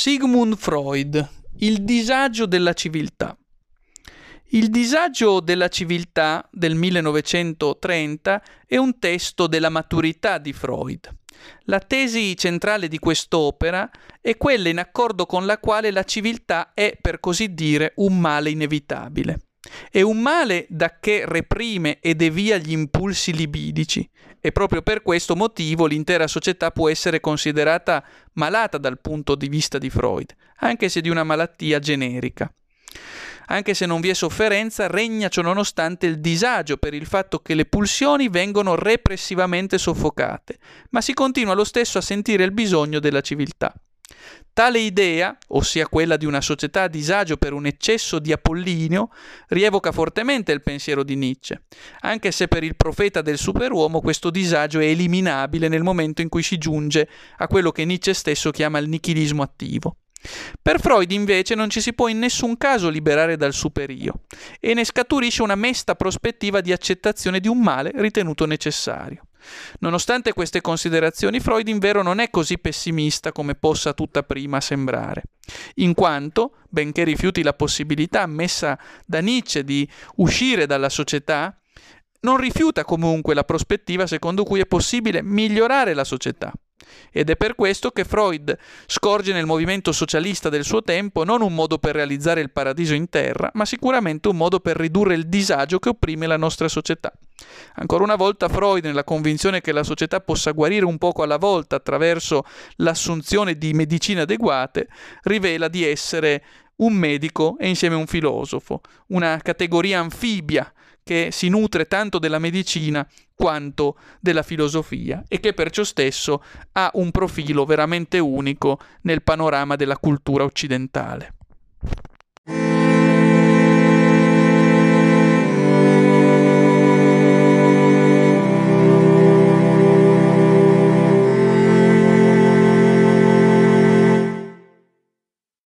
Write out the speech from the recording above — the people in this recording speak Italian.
Sigmund Freud, Il disagio della civiltà. Il disagio della civiltà del 1930 è un testo della maturità di Freud. La tesi centrale di quest'opera è quella in accordo con la quale la civiltà è, per così dire, un male inevitabile. È un male da che reprime e devia gli impulsi libidici e proprio per questo motivo l'intera società può essere considerata malata dal punto di vista di Freud, anche se di una malattia generica. Anche se non vi è sofferenza, regna ciononostante il disagio per il fatto che le pulsioni vengono repressivamente soffocate, ma si continua lo stesso a sentire il bisogno della civiltà. Tale idea, ossia quella di una società a disagio per un eccesso di Apollinio, rievoca fortemente il pensiero di Nietzsche, anche se per il profeta del superuomo questo disagio è eliminabile nel momento in cui si giunge a quello che Nietzsche stesso chiama il nichilismo attivo. Per Freud invece non ci si può in nessun caso liberare dal superio e ne scaturisce una mesta prospettiva di accettazione di un male ritenuto necessario. Nonostante queste considerazioni, Freud in vero non è così pessimista come possa tutta prima sembrare, in quanto, benché rifiuti la possibilità ammessa da Nietzsche di uscire dalla società, non rifiuta comunque la prospettiva secondo cui è possibile migliorare la società. Ed è per questo che Freud scorge nel movimento socialista del suo tempo non un modo per realizzare il paradiso in terra, ma sicuramente un modo per ridurre il disagio che opprime la nostra società. Ancora una volta Freud, nella convinzione che la società possa guarire un poco alla volta attraverso l'assunzione di medicine adeguate, rivela di essere un medico e insieme un filosofo, una categoria anfibia che si nutre tanto della medicina quanto della filosofia e che perciò stesso ha un profilo veramente unico nel panorama della cultura occidentale.